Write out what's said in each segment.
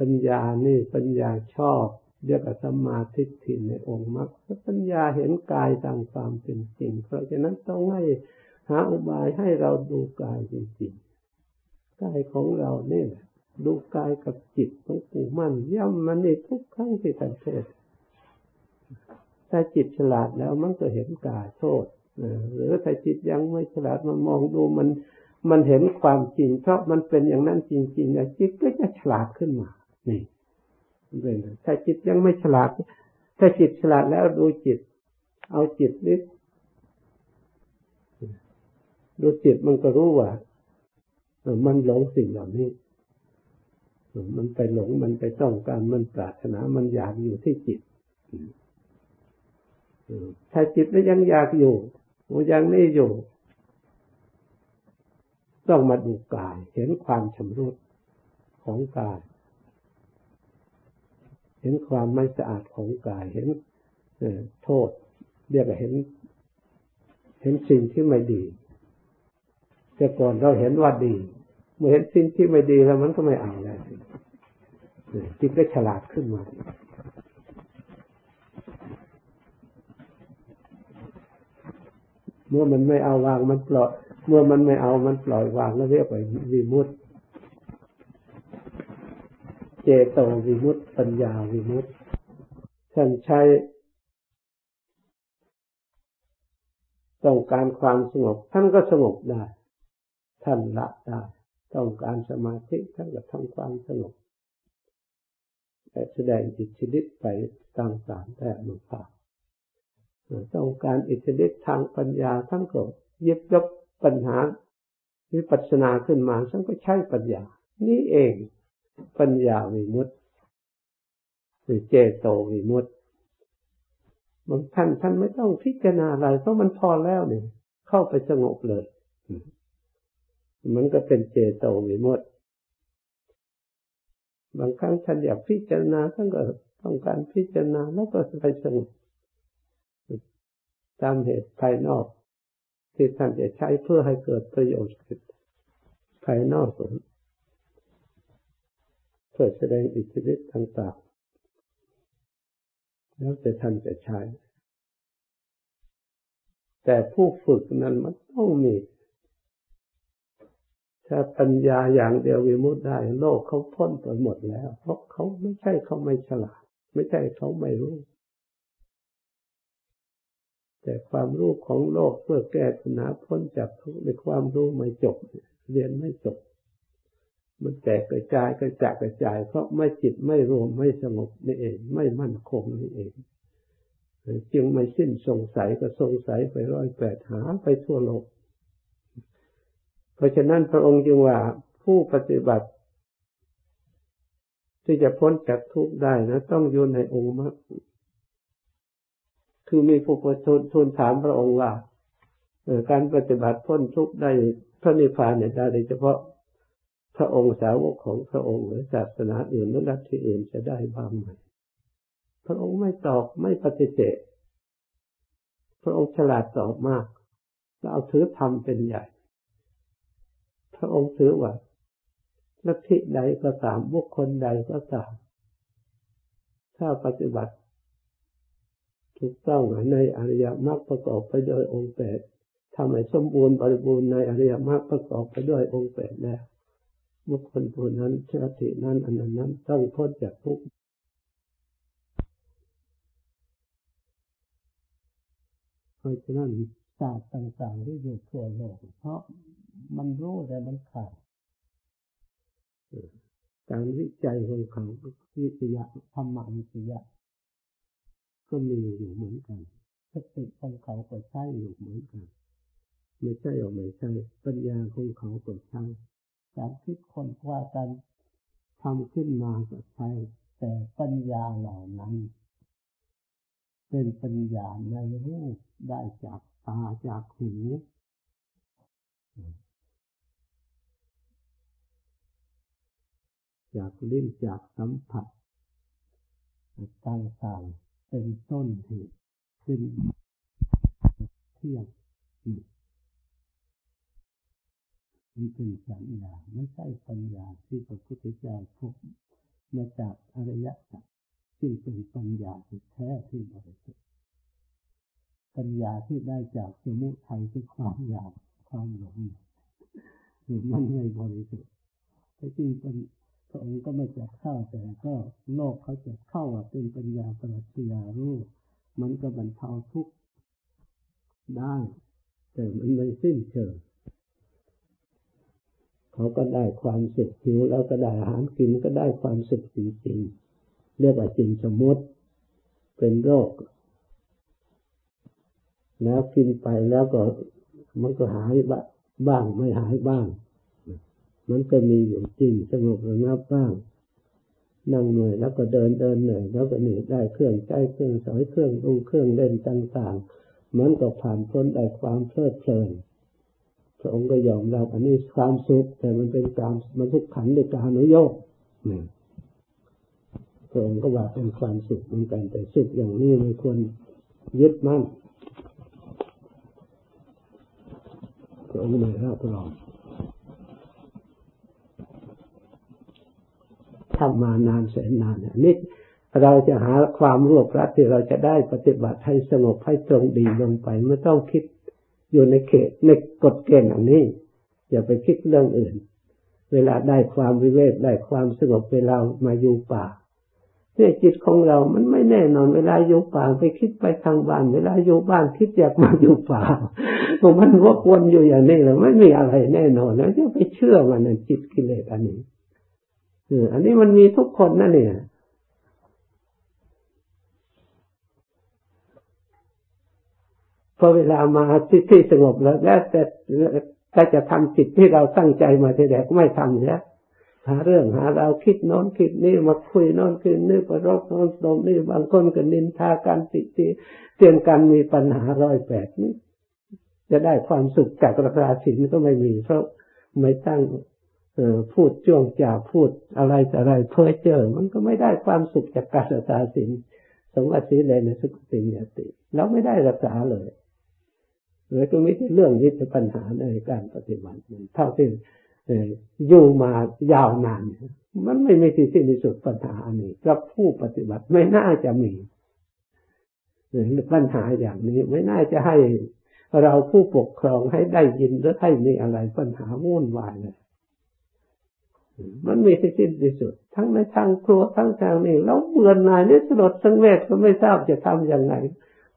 ปัญญานี่ปัญญาชอบ เรียกว่าสมาธิทิในองค์มรรคปัญญาเห็นกายตามความเป็นจริง เพราะฉะนั้นต้องให้หาอุบายให้เราดูกายจริงๆกายของเราเนี่ยดูกายกับจิตของปู่มั่นย่ำมันในทุกครั้งที่ท่านเทศถ้าจิตฉลาดแล้วมันก็เห็นกายโทษหรือถ้าจิตยังไม่ฉลาดมันมองดูมันมันเห็นความจริงเพราะมันเป็นอย่างนั้นจริงๆนะจิตก็จะฉลาดขึ้นมา นี่เป็นถ้าจิตยังไม่ฉลาด ถ้าจิตฉลาดแล้วดูจิต เอาจิตนิดดูจิตมันก็รู้ว่ามันหลงสิ่งเหล่านี้ มันไปหลง มันไปต้องการ มันปรารถนา มันอยากอยู่ที่จิต ถ้าจิตแล้วยังอยากอยู่มันยังไม่อยู่ ต้องมาดูกาย เห็นความชำรุดของกาย เห็นความไม่สะอาดของกาย เห็นโทษ เรียกว่าเห็น เห็นสิ่งที่ไม่ดี แต่ก่อนเราเห็นว่าดี เมื่อเห็นสิ่งที่ไม่ดีแล้วมันก็ไม่เอาแล้วจิตก็ฉลาดขึ้นมาเมื่อมันไม่เอาวางมันปล่อย เมื่อมันไม่เอามันปล่อยวางแล้วเรียกว่าวิมุตติ เจโตวิมุตติ ปัญญาวิมุตติท่านใช้ ต้องการความสงบ ท่านก็สงบได้ ท่านละได้ต้องการสมาธิท่านก็ทำความสงบแต่แสดงอิทธิฤทธิ์ไปต่างๆแต่อนุภาพต้องการอิทธิฤทธิ์ทางปัญญาทั้งก็ยิบยกปัญหาวิปัสสนาขึ้นมาทั้งก็ใช้ปัญญา นี่เองปัญญาวิมุตติ เจโตวิมุตติบางท่านท่านไม่ต้องพิจารณาอะไรเพราะมันพอแล้วเนี่ย เข้าไปสงบเลย มันก็เป็นเจโตวิมุตติบางครั้งท่านอยากพิจารณาท่านก็ต้องการพิจารณาแล้วก็ไปสงบตามเหตุภายนอก ที่ท่านจะใช้เพื่อให้เกิดประโยชน์ภายนอกเพื่อแสดงอิทธิฤทธิ์ต่างๆ แล้วแต่ท่านจะใช้ แต่ผู้ฝึกนั้นมันต้องมีถ้าปัญญาอย่างเดียววิมุตได้ โลกเขาพ้นไปหมดแล้ว เพราะเขาไม่ใช่เขาไม่ฉลาด ไม่ใช่เขาไม่รู้ แต่ความรู้ของโลกเพื่อแก้ปัญหาพ้นจากทุกข์ในความรู้ไม่จบ เรียนไม่จบ มันแตกกระจายกระจายกระจาย เพราะไม่จิตไม่รวมไม่สงบนี่เอง ไม่มั่นคงนี่เอง จึงไม่สิ้นสงสัยก็สงสัยไปร้อยแปดหาไปทั่วโลก เพราะฉะนั้นพระองค์จึงว่าผู้ปฏิบัติ ที่จะพ้นจากทุกข์ได้นะ ต้องอยู่ในองค์มรรคคือมีผู้ประทูลทูลถามพระองค์ว่าการปฏิบัติพ้นทุกข์ได้พระนิพพานเนี่ยได้โดยเฉพาะ พระองค์สาวกของพระองค์หรือศาสนาอื่นหรือลัทธิอื่นจะได้บ้างไหมพระองค์ไม่ตอบไม่ปฏิเสธ พระองค์ฉลาดตอบมากแล้วเอาถือธรรมเป็นใหญ่ พระองค์ถือว่าลัทธิใดก็ตามบุคคลใดก็ตาม ถ้าปฏิบัติถูกต้องในอริยมรรคประกอบไปด้วยองค์แปดทำให้สมบูรณ์บริบูรณ์ในอริยมรรคประกอบไปด้วยองค์แปดแล้ว บุคคลผู้นั้นชาตินั้นอันนั้นนั้นต้องพ้นจากทุกข์เพราะฉะนั้นศาสตร์ต่างๆที่อยู่ทั่วโลกเพราะมันรู้แต่มันขาดการวิจัยของเขาวิทยาธรรมวิทยาก็มีอยู่เหมือนกันสติของเขาก็ใช่อยู่เหมือนกัน ไม่ใช่หรือไม่ใช่ ปัญญาของเขาก็ใช่ การคิดคนว่าการทำขึ้นมาก็ใช่แต่ปัญญาเหล่านั้น เป็นปัญญาในรูปได้จากตาจากหูจากลิ้นจากสัมผัสต่างๆเป็นต้นเหตุขึ้นเที่ยง มันเป็นสัญญาไม่ใช่ปัญญาที่พระพุทธเจ้าพบมาจากอริยสัจที่เป็นปัญญาที่แท้ที่บริสุทธิ์ปัญญาที่ได้จากสมุทัยที่ความอยากความหลงมันไม่บริสุทธิ์แต่จริงเป็นพระองค์ก็ไม่จัดเข้าแต่ก็โลกเขาจัดเข้าว่าเป็นปัญญาปรัชญารู้มันก็บรรเทาทุกข์ได้แต่มันไม่สิ้นเชิง เขาก็ได้ความสุขหิวแล้วก็ได้อาหารกินก็ได้ความสุขจริงๆเรียกว่าจริงสมมติเป็นโรค แล้วกินไปแล้วก็มันก็หายบ้างไม่หายบ้าง มันก็มีอยู่จริงสงบระงับบ้างนั่งเหนื่อยแล้วก็เดินเดินเหนื่อยแล้วก็หนีได้เครื่องใช้เครื่องสอยเครื่องดูเครื่องเล่นต่างๆมันก็ผ่านพ้นได้ความเพลิดเพลิน พระองค์ก็ยอมรับอันนี้ความสุขแต่มันเป็นการมันทุกขันในการอนุโยกพระองค์ก็ว่าเป็นความสุขเหมือนกันแต่สุขอย่างนี้ไม่ควรยึดมั่นพระองค์ไม่รับรองทำมานานแสนนานเนี่ยนี่เราจะหาความรวบรัดที่เราจะได้ปฏิบัติให้สงบให้ตรงดีลงไปไม่ต้องคิด อยู่ในเขตในกฎเกณฑ์อันนี้ อย่าไปคิดเรื่องอื่น เวลาได้ความวิเวกได้ความสงบเวลามาอยู่ป่าเนี่ยจิตของเรา มันไม่แน่นอน เวลาอยู่ป่าไปคิดไปทางบ้าน เวลาอยู่บ้านคิดอยากมาอยู่ป่ามันวกวนอยู่อย่างนี้เลยไม่มีอะไรแน่นอนแล้วจะไปเชื่อมันจิตกิเลสอันนี้อออันนี้มันมีทุกคนนั่นเนี่ย พอเวลามาที่ที่สงบแล้วแล้วแต่ถ้าจะทำจิตที่เราตั้งใจมาทีแรกไม่ทำแล้วหาเรื่องหาเราคิดโน้นคิดนี่มาคุยโน้นคิดนี่ประรบโน้นตรงนี่บางคนก็นินทาการติตีเตือนกันมีปัญหาร้อยแปดนี่จะได้ความสุขจากราคาสินก็ไม่มีเพราะไม่ตั้งเออพูดจ้วงจ่าพูดอะไรแต่อะไรเพ้อเจอมันก็ไม่ได้ความสุขจากการรักษาสินสมวัติเลยในสุขสิงยติเราไม่ได้รักษาเลย เลยก็ไม่ใช่เรื่องที่เป็นปัญหาในการปฏิบัติเท่าที่อยู่มายาวนาน มันไม่มีที่สิ้นสุดปัญหาอันนี้กับผู้ปฏิบัติไม่น่าจะมีปัญหาอย่างนี้ไม่น่าจะให้เราผู้ปกครองให้ได้ยินหรือให้มีอะไรปัญหาวุ่นวายเลยมันมีที่สิ้นที่สุด ทั้งในทางครัวทั้งทางนี้เราเบื่อหน่ายนี่สลดสังเวชก็ไม่ทราบจะทํำยังไง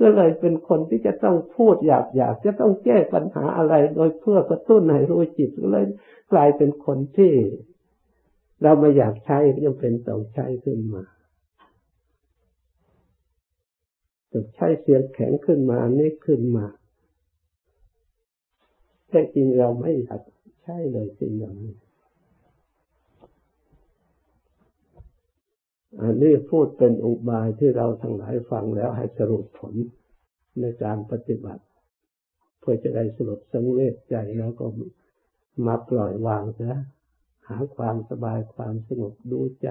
ก็เลยเป็นคนที่จะต้องพูดหยาบหยาบจะต้องแก้ปัญหาอะไร โดยเพื่อกระตุ้นให้รู้จิตก็เลยกลายเป็นคนที่ เราไม่อยากใช้ยังเป็นต้องใช้ขึ้นมาจะใช้เสียงแข็งขึ้นมานี่ขึ้นมาแต่จริงเราไม่อยากใช้เลยสิ่งอย่างนี้ อันนี้พูดเป็นอุบายที่เราทั้งหลายฟังแล้วให้สรุปผลในการปฏิบัติ เพื่อจะได้สลดสังเวชใจแล้วก็มาปล่อยวางนะหาความสบายความสงบดูใจ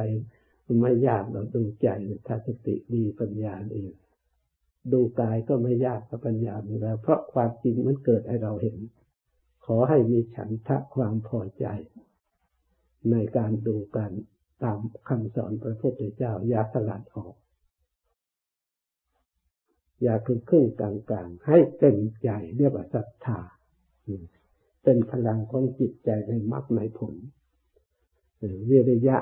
ไม่ยากเราดูใจถ้าสติดีปัญญาเองดูกายก็ไม่ยากกับปัญญาอยู่แล้ว เพราะความจริงมันเกิดให้เราเห็น ขอให้มีฉันทะความพอใจ ในการดูกัน ตามคำสอนพระพุทธเจ้า อย่าสลัดออก อย่าครึ่งครึ่งกลางกลางให้เต็มใจเรียกว่าศรัทธาเป็นพลังของจิตใจในมรรคในผลวิริยะ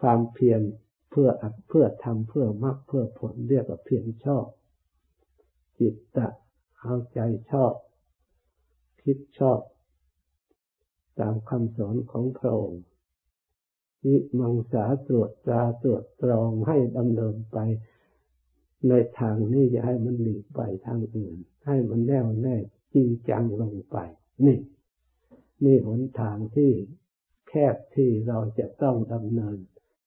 ความเพียรเพื่อเพื่อทำเพื่อมรรคเพื่อผลเรียกว่าเพียรชอบ จิตตะเอาใจชอบ คิดชอบ ตามคำสอนของพระองค์ วิมังสาตรวจตราตรวจตรองให้ดำเนินไป ในทางนี้อย่าให้มันหลีกไปทางอื่น ให้มันแน่วแน่จริงจังลงไป นี่นี่หนทางที่แคบที่เราจะต้องดำเนิน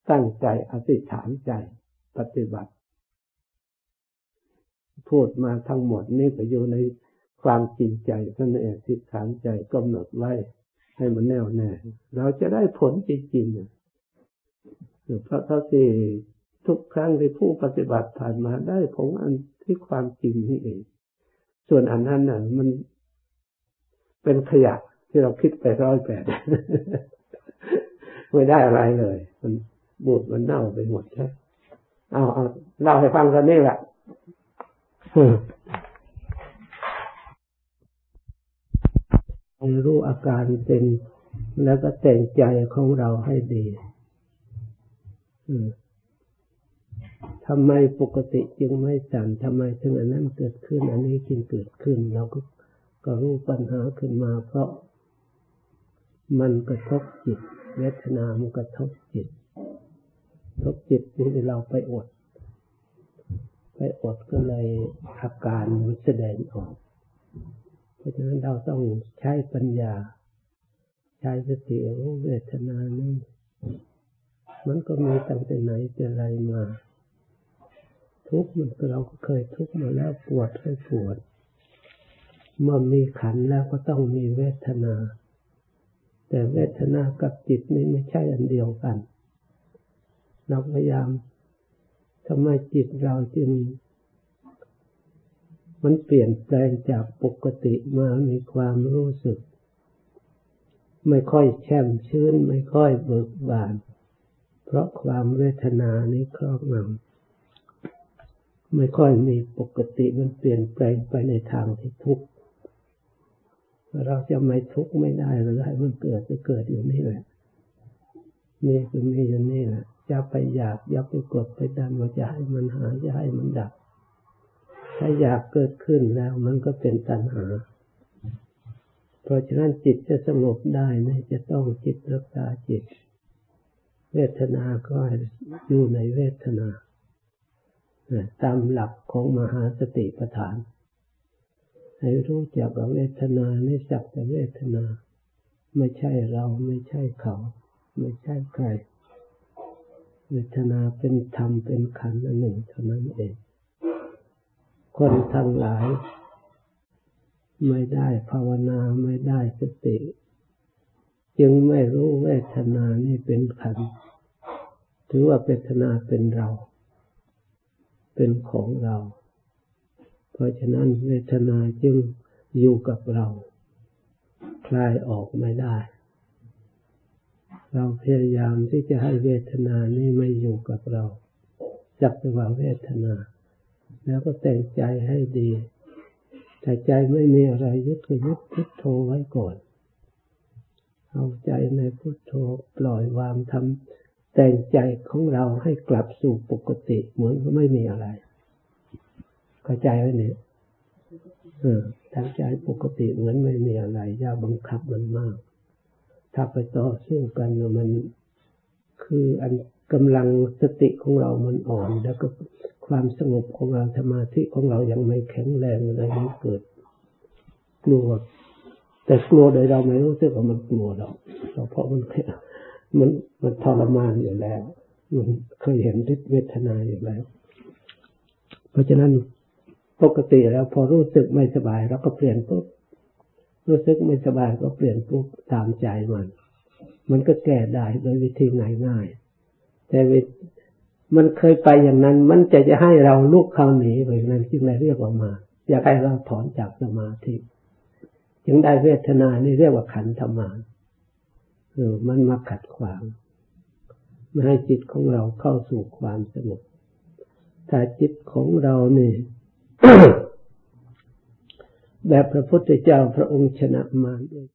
ตั้งใจอธิษฐานใจปฏิบัติ พูดมาทั้งหมดนี่ก็อยู่ในความจริงใจท่านเองอธิษฐานใจกำหนดไว้ ให้มันแน่วแน่ เราจะได้ผลจริงๆ เพราะเท่าที่ทุกครั้งที่ผู้ปฏิบัติผ่านมาได้ผลอันที่ความจริงนี่เอง ส่วนอันนั้นน่ะ มันเป็นขยะที่เราคิดไปร้อยแปดไม่ได้อะไรเลย มันบูดมันเน่าไปหมดใช่เอาเอาเล่าให้ฟังกันนี่แหละรู้อาการเป็นแล้วก็แต่งใจของเราให้ดี ทำไมปกติจึงไม่สั่นทำไมถึงอันนั้นเกิดขึ้น อันนี้จึงเกิดขึ้น เราก็ก็รู้ปัญหาขึ้นมา เพราะมันกระทบจิต เวทนามันกระทบจิตทบจิตนี่เราไปอด ไปอดก็เลยอาการมันแสดงออก เพราะฉะนั้นเราต้องใช้ปัญญา ใช้สติรู้เวทนานี่ มันก็มีตั้งแต่ไหนแต่ไรมา ทุกข์มันเราก็เคยทุกข์มาแล้วปวดให้ปวด เมื่อมีขันแล้วก็ต้องมีเวทนา แต่เวทนากับจิตนี่ไม่ใช่อันเดียวกัน เราพยายามทำไมจิตเราจึง มันเปลี่ยนแปลงจากปกติมามีความรู้สึก ไม่ค่อยแช่มชื้น ไม่ค่อยเบิกบาน เพราะความเวทนานี้ครอบงำไม่ค่อยมีปกติมันเปลี่ยนแปลงไปในทางที่ทุกข์เราจะไม่ทุกข์ไม่ได้เราให้มันเกิดจะเกิดอยู่นี่แหละมีคือมีอยู่นี่แหละจะไปอยากอยากไปกดไปดันว่าจะให้มันหายจะให้มันดับ ถ้าอยากเกิดขึ้นแล้วมันก็เป็นตัณหา เพราะฉะนั้นจิตจะสงบได้นี่จะต้องจิตรักษาจิต เวทนาก็อยู่ในเวทนา ตามหลักของมหาสติปัฏฐาน ให้รู้จักเวทนาในสักแต่เวทนา ไม่ใช่เราไม่ใช่เขา ไม่ใช่ใคร เวทนาเป็นธรรมเป็นขันธ์อันหนึ่งเท่านั้นเอง คนทั้งหลาย ไม่ได้ภาวนาไม่ได้สติ จึงไม่รู้เวทนานี่เป็นขันถือว่าเวทนาเป็นเรา เป็นของเรา เพราะฉะนั้นเวทนาจึงอยู่กับเรา คลายออกไม่ได้ เราพยายามที่จะให้เวทนานี่ไม่อยู่กับเราจับจังหวะเวทนา แล้วก็แต่งใจให้ดีแต่ใจไม่มีอะไรยึดก็ยึดพุทโธไว้ก่อน เอาใจในพุทโธปล่อยวางทำแต่งใจของเราให้กลับสู่ปกติ เหมือนไม่มีอะไรเข้าใจไหมเนี่ยเออทั้งใจปกติเหมือนไม่มีอะไรอย่าบังคับมันมาก ถ้าไปต่อสู้กันมันคืออันกำลังสติของเรามันอ่อน แล้วก็ความสงบของเราสมาธิของเรายังไม่แข็งแรงอะไรมันเกิดกลัว แต่กลัวโดยเราไม่รู้สึกว่ามันกลัวหรอกเพราะมันมันมันทรมานอยู่แล้ว มันเคยเห็นฤทธิเวทนาอยู่แล้ว เพราะฉะนั้นปกติแล้วพอรู้สึกไม่สบายเราก็เปลี่ยนปุ๊บรู้สึกไม่สบายก็เปลี่ยนปุ๊บตามใจมัน มันก็แก้ได้โดยวิธีง่ายๆแต่มันเคยไปอย่างนั้น มันจะจะให้เราลุกเข้าหนีไปนั้นจึงเลยเรียกว่ามา อยากให้เราถอนจากสมาธิ จึงได้เวทนานี่เรียกว่าขันธมานเออมันมาขัดขวางไม่ให้จิตของเราเข้าสู่ความสงบถ้าจิตของเรานี่แบบพระพุทธเจ้าพระองค์ชนะมารด้วย